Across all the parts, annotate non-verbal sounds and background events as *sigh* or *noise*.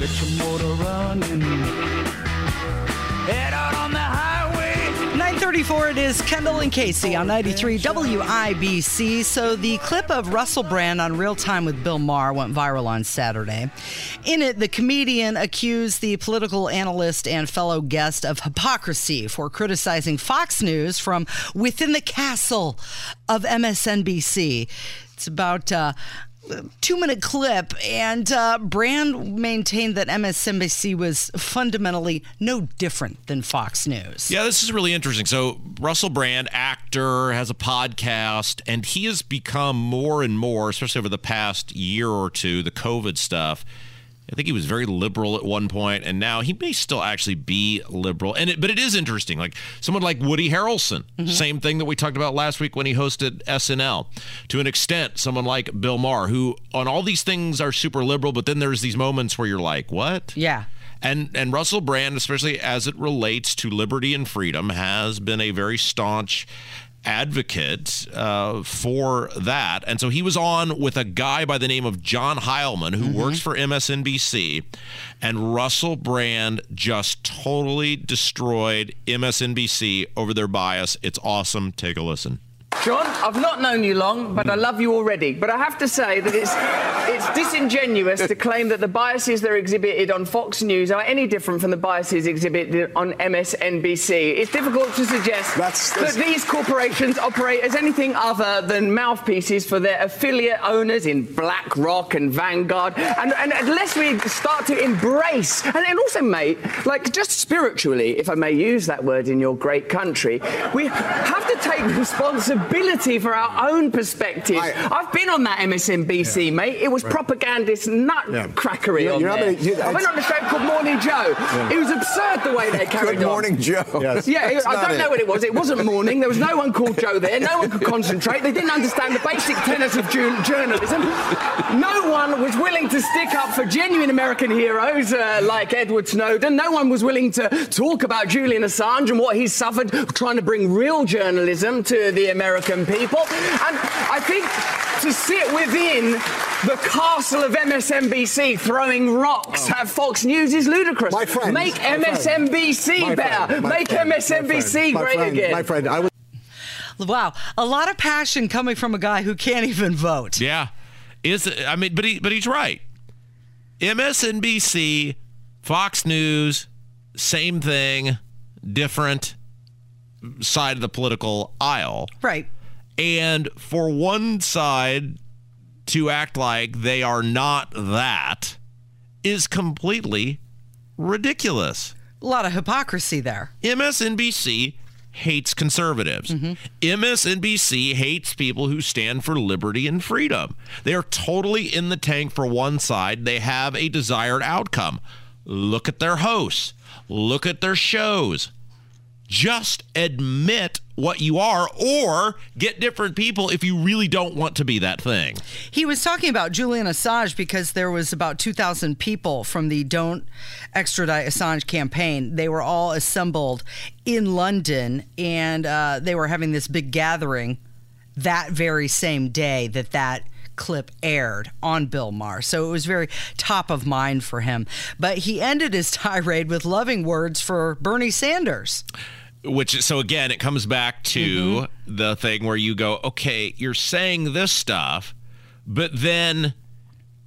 Get your motor running. Head out on the highway. 934 it is Kendall and Casey on 93 WIBC. So the clip of Russell Brand on Real Time with Bill Maher went viral on Saturday. In it, the comedian accused the political analyst and fellow guest of hypocrisy for criticizing Fox News from within the castle of MSNBC. It's about uh, two minute clip, and uh, Brand maintained that MSNBC was fundamentally no different than Fox News. Yeah, this is really interesting. So, Russell Brand, actor, has a podcast, and he has become more and more, especially over the past year or two, the COVID stuff. I think he was very liberal at one point, and now he may still actually be liberal. And it, but it is interesting, like someone like Woody Harrelson, mm-hmm. same thing that we talked about last week when he hosted SNL. To an extent, someone like Bill Maher, who on all these things are super liberal, but then there's these moments where you're like, what? Yeah. And and Russell Brand, especially as it relates to liberty and freedom, has been a very staunch advocate uh, for that. And so he was on with a guy by the name of John Heilemann, who works for MSNBC. And Russell Brand just totally destroyed MSNBC over their bias. It's awesome. Take a listen. John, I've not known you long, but I love you already. But I have to say that it's it's disingenuous to claim that the biases that are exhibited on Fox News are any different from the biases exhibited on MSNBC. It's difficult to suggest That's- that's- that these corporations operate as anything other than mouthpieces for their affiliate owners in BlackRock and Vanguard. And, and unless we start to embrace, and, and also, mate, like just spiritually, if I may use that word in your great country, we have to take responsibility for our own perspective. I- I've been on that MSNBC, mate. It was propagandist nutcrackery Yeah. on You know there. many- you- I went on a show called Morning Joe. It was absurd the way they carried Good on. morning, Joe. *laughs* Yes. Yeah, it- I don't it. know what it was. It wasn't morning. There was no one called Joe there. No one could concentrate. They didn't understand the basic tenets of ju- journalism. No one was willing to stick up for genuine American heroes uh, like Edward Snowden. No one was willing to talk about Julian Assange and what he's suffered trying to bring real journalism to the American people. And I think to sit within the castle of MSNBC throwing rocks oh. at Fox News is ludicrous. My friend. Make my MSNBC my better. Make friend, MSNBC my great friend, again. My friend, I was. Wow, a lot of passion coming from a guy who can't even vote. Yeah, is I mean, but he but he's right. MSNBC, Fox News, same thing, different side of the political aisle. Right. And for one side to act like they are not that is completely ridiculous. A lot of hypocrisy there. MSNBC hates conservatives. Mm-hmm. MSNBC hates people who stand for liberty and freedom. They are totally in the tank for one side. They have a desired outcome. Look at their hosts, look at their shows. Just admit what you are or get different people if you really don't want to be that thing. He was talking about Julian Assange because there was about 2,000 people from the Don't Extradite Assange campaign. They were all assembled in London and uh, they were having this big gathering that very same day that that clip aired on Bill Maher. So it was very top of mind for him. But he ended his *laughs* tirade with loving words for Bernie Sanders. Which so again it comes back to mm-hmm. the thing where you go okay you're saying this stuff but then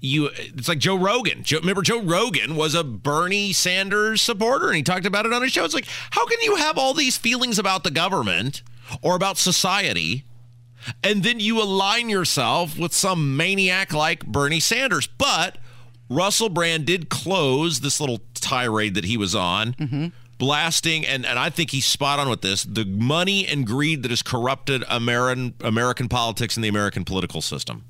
you it's like joe rogan. Joe, remember joe rogan was a bernie sanders supporter and he talked about it on his show. It's like how can you have all these feelings about the government or about society and then you align yourself with some maniac like bernie sanders? But russell brand did close this little tirade that he was on mm-hmm. Blasting and, and I think he's spot on with this the money and greed that has corrupted American American politics and the American political system.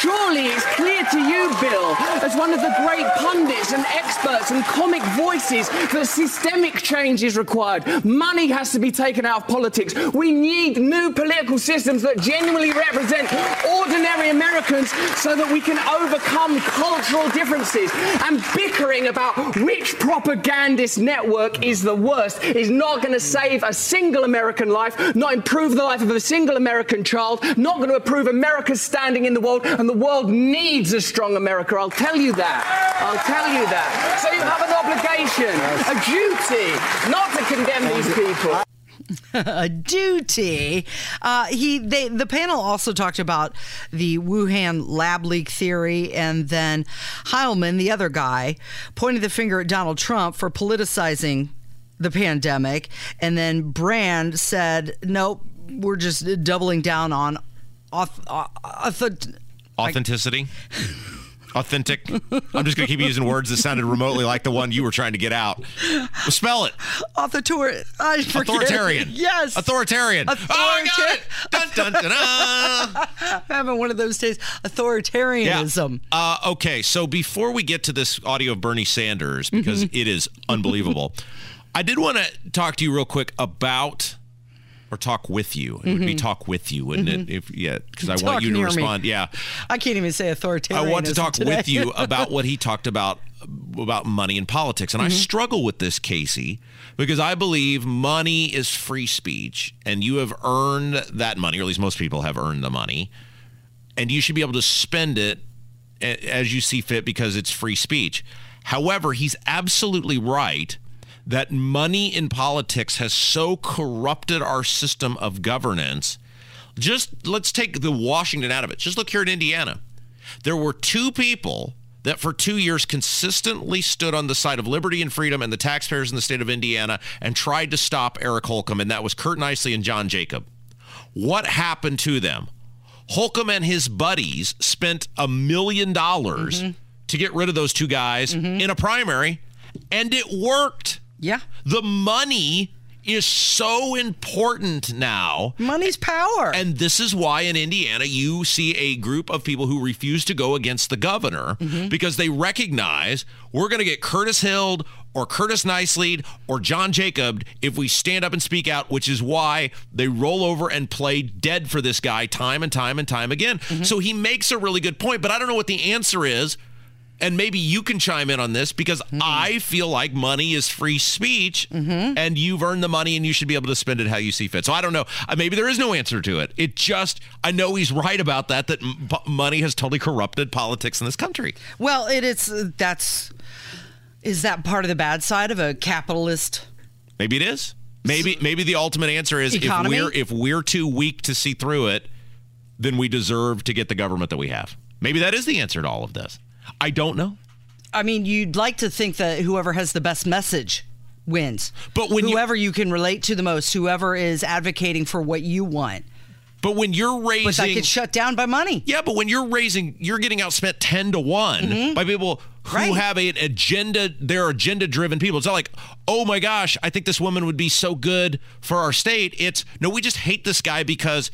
Surely it's clear to you, Bill, as one of the great pundits and experts and comic voices, that systemic change is required. Money has to be taken out of politics. We need new political systems that genuinely represent ordinary Americans so that we can overcome cultural differences. And bickering about which propagandist network is the worst is not going to save a single American life, not improve the life of a single American child, not going to improve America's standing in the world, and And the world needs a strong America. I'll tell you that. I'll tell you that. So you have an obligation, a duty, not to condemn these people. *laughs* a duty. Uh, he they the panel also talked about the Wuhan lab leak theory, and then Heilemann, the other guy, pointed the finger at Donald Trump for politicizing the pandemic, and then Brand said, "Nope, we're just doubling down on auth- uh, auth- Authenticity. Authentic. I'm just going to keep using words that sounded remotely like the one you were trying to get out. Well, spell it. author- I forget. Authoritarian. Yes. Authoritarian. Oh, I got it. Dun, dun, dun, dun. I'm *laughs* having one of those days. Authoritarianism. Uh, okay, so before we get to this audio of Bernie Sanders, because Mm-hmm. it is unbelievable, I did want to talk to you real quick about, or talk with you. It would be talk with you, wouldn't it? If yeah, because I Mm-hmm. Talk want you to near me. respond. Yeah, I can't even say authoritarian. I want to talk today. with you *laughs* about what he talked about about money and politics. And I struggle with this, Casey, because I believe money is free speech and you have earned that money, or at least most people have earned the money, and you should be able to spend it as you see fit because it's free speech. However, he's absolutely right that money in politics has so corrupted our system of governance. Just let's take the Washington out of it. Just look here in Indiana. There were two people that for two years consistently stood on the side of liberty and freedom and the taxpayers in the state of Indiana and tried to stop Eric Holcomb, and that was Curt Nisly and John Jacob. What happened to them? Holcomb and his buddies spent a million dollars mm-hmm. to get rid of those two guys mm-hmm. in a primary, and it worked. Yeah. The money is so important now. Money's power. And this is why in Indiana you see a group of people who refuse to go against the governor mm-hmm. because they recognize we're going to get Curtis Hild or Curtis Nisly or John Jacob if we stand up and speak out, which is why they roll over and play dead for this guy time and time and time again. Mm-hmm. So he makes a really good point, but I don't know what the answer is. And maybe you can chime in on this because I feel like money is free speech and you've earned the money and you should be able to spend it how you see fit. So I don't know. Uh, Maybe there is no answer to it. It just, I know he's right about that, that m- money has totally corrupted politics in this country. well, it is. uh, That's. Is that part of the bad side of a capitalist? Maybe it is. Maybe maybe the ultimate answer is Economy? if we're if we're too weak to see through it, then we deserve to get the government that we have. Maybe that is the answer to all of this. I don't know. I mean, you'd like to think that whoever has the best message wins. But when whoever you, can relate to the most, whoever is advocating for what you want, But when you're raising but that gets shut down by money. Yeah, but when you're raising, you're getting outspent ten to one by people who Mm-hmm. Right. have an agenda. They're agenda-driven people. It's not like, oh my gosh, I think this woman would be so good for our state. It's no, we just hate this guy because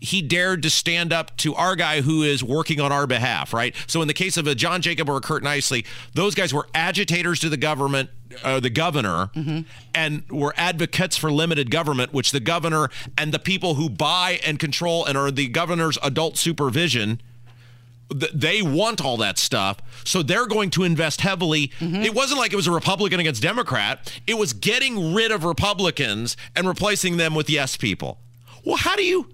he dared to stand up to our guy who is working on our behalf, right? So in the case of a John Jacob or a Curt Nisly, those guys were agitators to the government, uh, the governor, and were advocates for limited government, which the governor and the people who buy and control and are the governor's adult supervision th- they want all that stuff. So they're going to invest heavily. It wasn't like it was a republican against democrat. It was getting rid of republicans and replacing them with yes people. Well how do you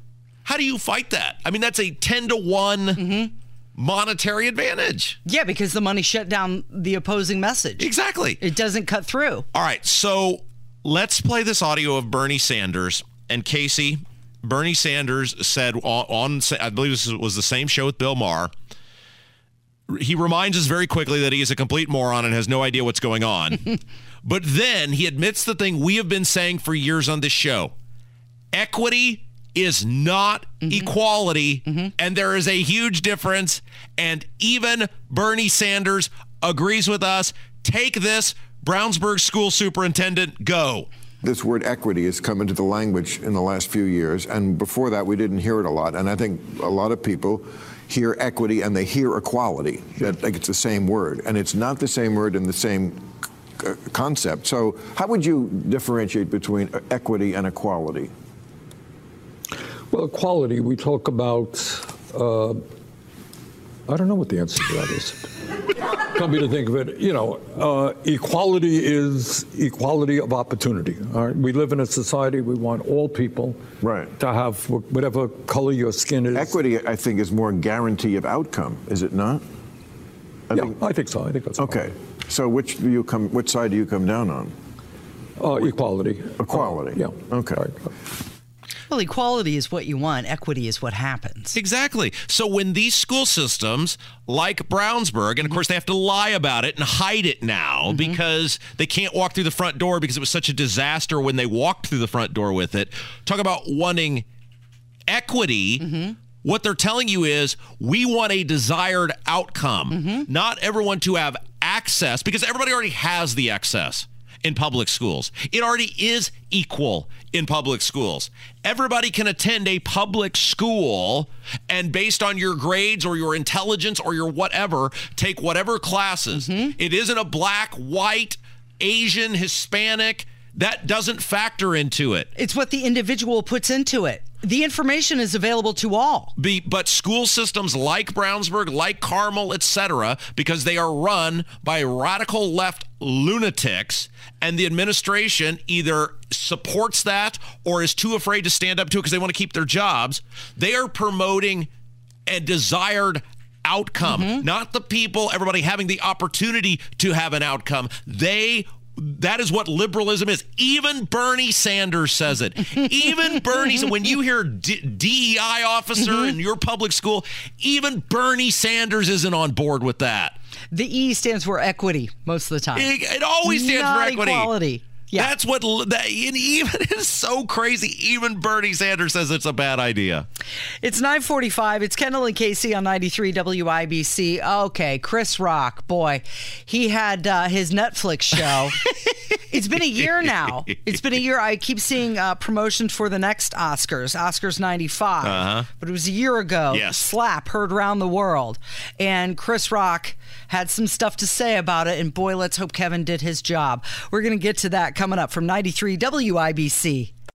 how do you fight that i mean that's a 10 to one monetary advantage Yeah, because the money shut down the opposing message. exactly It doesn't cut through. all right so let's play this audio of bernie sanders and casey bernie sanders said on, on i believe this was the same show with bill maher he reminds us very quickly that he is a complete moron and has no idea what's going on. *laughs* but then he admits the thing we have been saying for years on this show equity is not equality, and there is a huge difference. And even Bernie Sanders agrees with us. Take this, Brownsburg school superintendent, go. This word equity has come into the language in the last few years, and before that, we didn't hear it a lot. And I think a lot of people hear equity and they hear equality. That like it's the same word, and it's not the same word and the same uh, concept. So, how would you differentiate between equity and equality? Well, equality, we talk about, uh, I don't know what the answer to that is. come here to think of it, you know, uh, equality is equality of opportunity. All right? We live in a society, we want all people Right. to have whatever color your skin is. Equity, I think, is more guarantee of outcome, is it not? I Yeah, think- I think so. I think that's okay. So which do you come? Which side do you come down on? Uh, equality. Equality. Uh, yeah. Okay. Well, equality is what you want. Equity is what happens. Exactly. So when these school systems like Brownsburg, and of mm-hmm. course they have to lie about it and hide it now mm-hmm. because they can't walk through the front door because it was such a disaster when they walked through the front door with it. Talk about wanting equity. Mm-hmm. What they're telling you is we want a desired outcome, not everyone to have access because everybody already has the access in public schools. It already is equal in public schools. Everybody can attend a public school and based on your grades or your intelligence or your whatever, take whatever classes. Mm-hmm. It isn't a black, white, Asian, Hispanic. That doesn't factor into it. It's what the individual puts into it. The information is available to all. Be, but school systems like Brownsburg, like Carmel, etc., because they are run by radical left lunatics, and the administration either supports that or is too afraid to stand up to it because they want to keep their jobs. They are promoting a desired outcome, mm-hmm. not the people, everybody having the opportunity to have an outcome. They that is what liberalism is. Even Bernie Sanders says it. Even *laughs* Bernie, when you hear D- DEI officer mm-hmm. in your public school, even Bernie Sanders isn't on board with that. The E stands for equity most of the time. It, it always stands Not for equity. equality. Yeah. That's what that and even *laughs* it's so crazy. Even Bernie Sanders says it's a bad idea. It's 945. It's Kendall and Casey on 93 WIBC. Okay, Chris Rock, boy, he had uh, his Netflix show. *laughs* it's been a year now. It's been a year. I keep seeing uh, promotions for the next Oscars, Oscars 95. Uh-huh. But it was a year ago. Yes. Slap heard around the world. And Chris Rock had some stuff to say about it. And boy, let's hope Kevin did his job. We're going to get to that coming up from 93 WIBC.